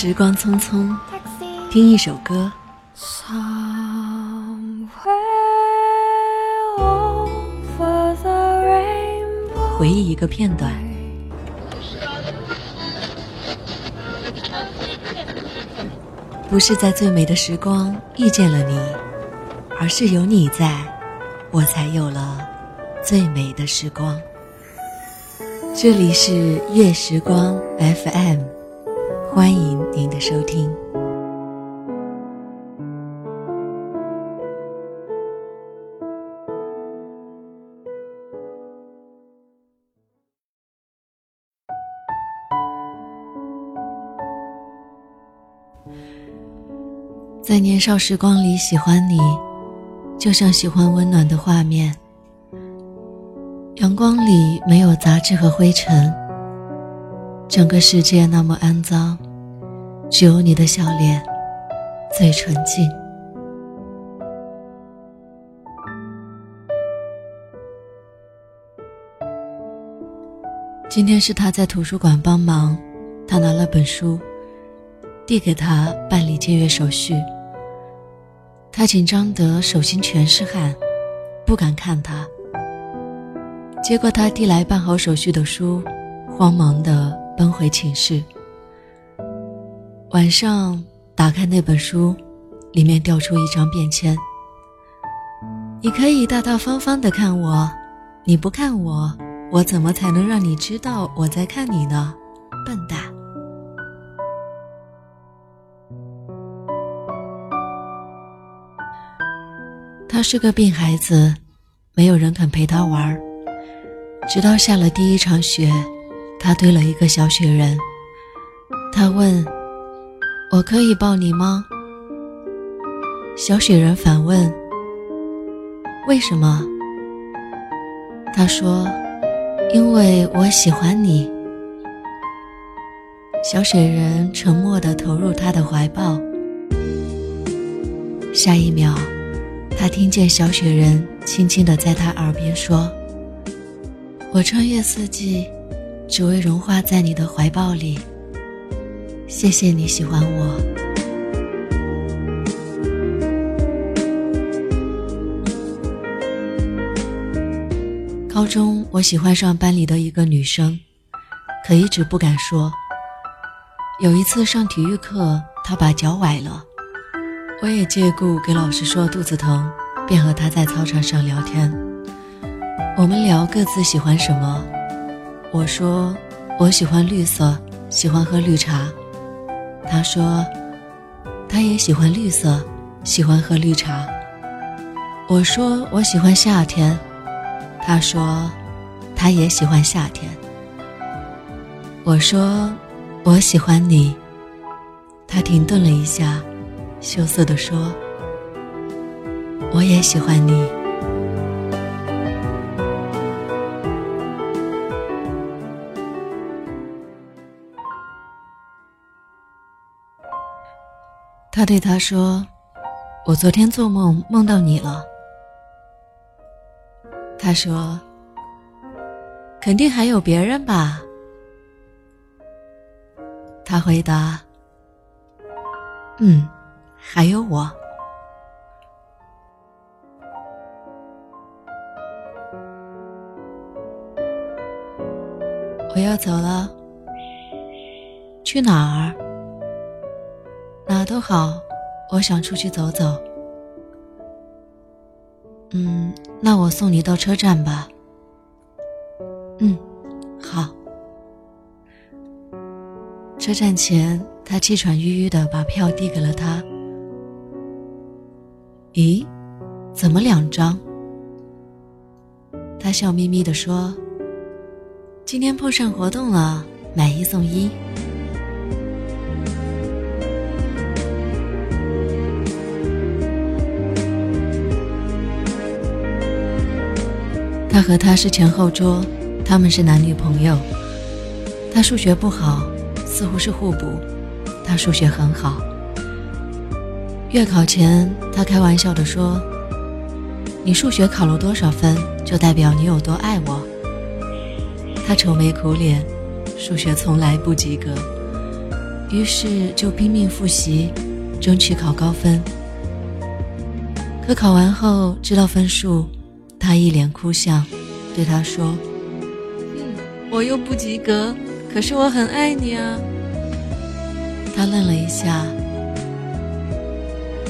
时光匆匆，听一首歌，回忆一个片段。不是在最美的时光遇见了你，而是有你在，我才有了最美的时光。这里是月时光 FM。欢迎您的收听。在年少时光里，喜欢你，就像喜欢温暖的画面。阳光里没有杂质和灰尘。整个世界那么肮脏，只有你的笑脸最纯净。今天是他在图书馆帮忙，他拿了本书，递给他办理借阅手续。他紧张得手心全是汗，不敢看他。接过他递来办好手续的书，慌忙的。奔回寝室。晚上打开那本书，里面掉出一张便签。你可以大大方方的看我，你不看我，我怎么才能让你知道我在看你呢？笨蛋！他是个病孩子，没有人肯陪他玩直到下了第一场雪。他堆了一个小雪人，他问：“我可以抱你吗？”小雪人反问：“为什么？”他说：“因为我喜欢你。”小雪人沉默地投入他的怀抱。下一秒，他听见小雪人轻轻地在他耳边说：“我穿越四季。”只为融化在你的怀抱里。谢谢你喜欢我。高中我喜欢上班里的一个女生，可一直不敢说。有一次上体育课，她把脚崴了，我也借故给老师说肚子疼，便和她在操场上聊天。我们聊各自喜欢什么。我说我喜欢绿色，喜欢喝绿茶。他说他也喜欢绿色，喜欢喝绿茶。我说我喜欢夏天。他说他也喜欢夏天。我说我喜欢你。他停顿了一下，羞涩地说：“我也喜欢你。”他对他说：“我昨天做梦梦到你了。”他说：“肯定还有别人吧？”他回答：“嗯，还有我。”我要走了，去哪儿？哪都好，我想出去走走。嗯，那我送你到车站吧。嗯，好。车站前，他气喘吁吁的把票递给了他。咦，怎么两张？他笑眯眯的说：“今天碰上活动了，买一送一。”他和他是前后桌，他们是男女朋友。他数学不好，似乎是互补。他数学很好。月考前，他开玩笑地说：“你数学考了多少分，就代表你有多爱我。”他愁眉苦脸，数学从来不及格。于是就拼命复习，争取考高分。可考完后知道分数，他一脸哭相，对他说：“嗯，我又不及格，可是我很爱你啊。”他愣了一下，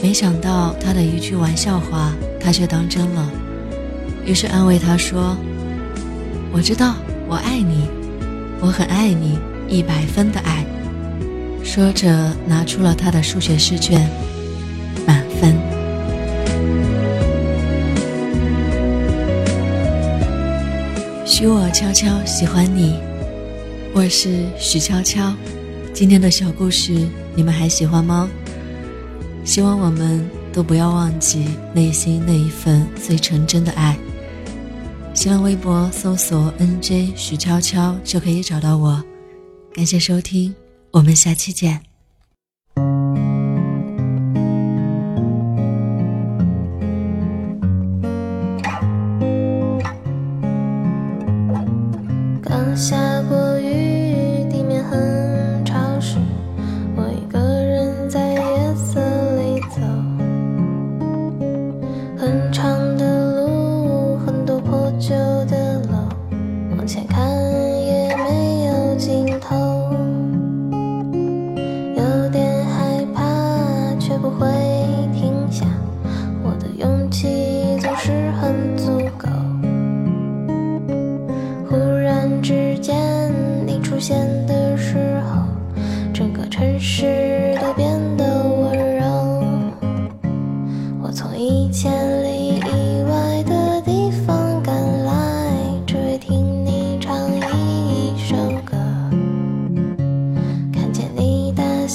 没想到他的一句玩笑话，他却当真了，于是安慰他说：“我知道，我爱你，我很爱你，一百分的爱。”说着拿出了他的数学试卷，许我悄悄喜欢你，我是许悄悄。今天的小故事你们还喜欢吗？希望我们都不要忘记内心那一份最纯真的爱。新浪微博搜索 “nj 许悄悄”就可以找到我。感谢收听，我们下期见。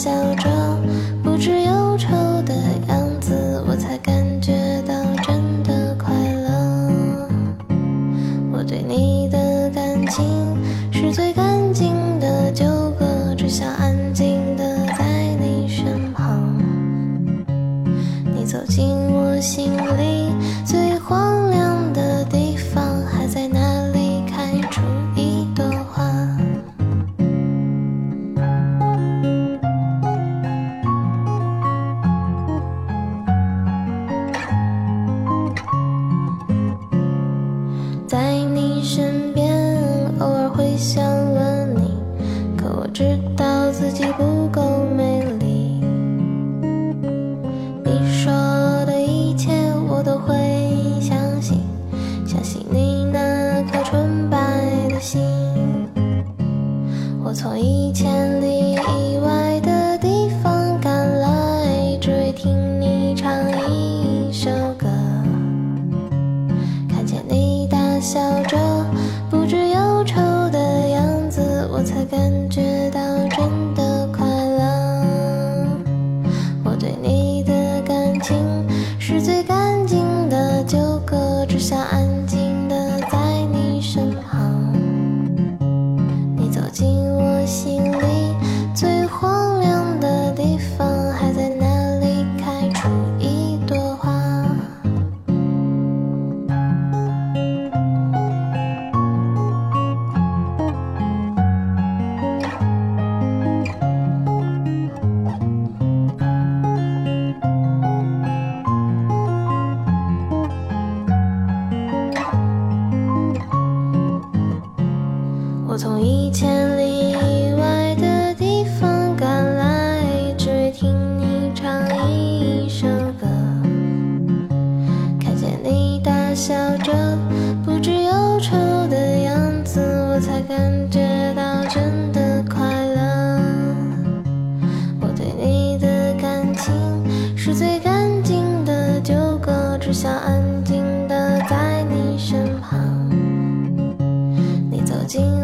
笑着，感觉笑着，不知忧愁的样子，我才感觉到真的快乐。我对你的感情是最干净的纠葛，只想安静的在你身旁。你走进。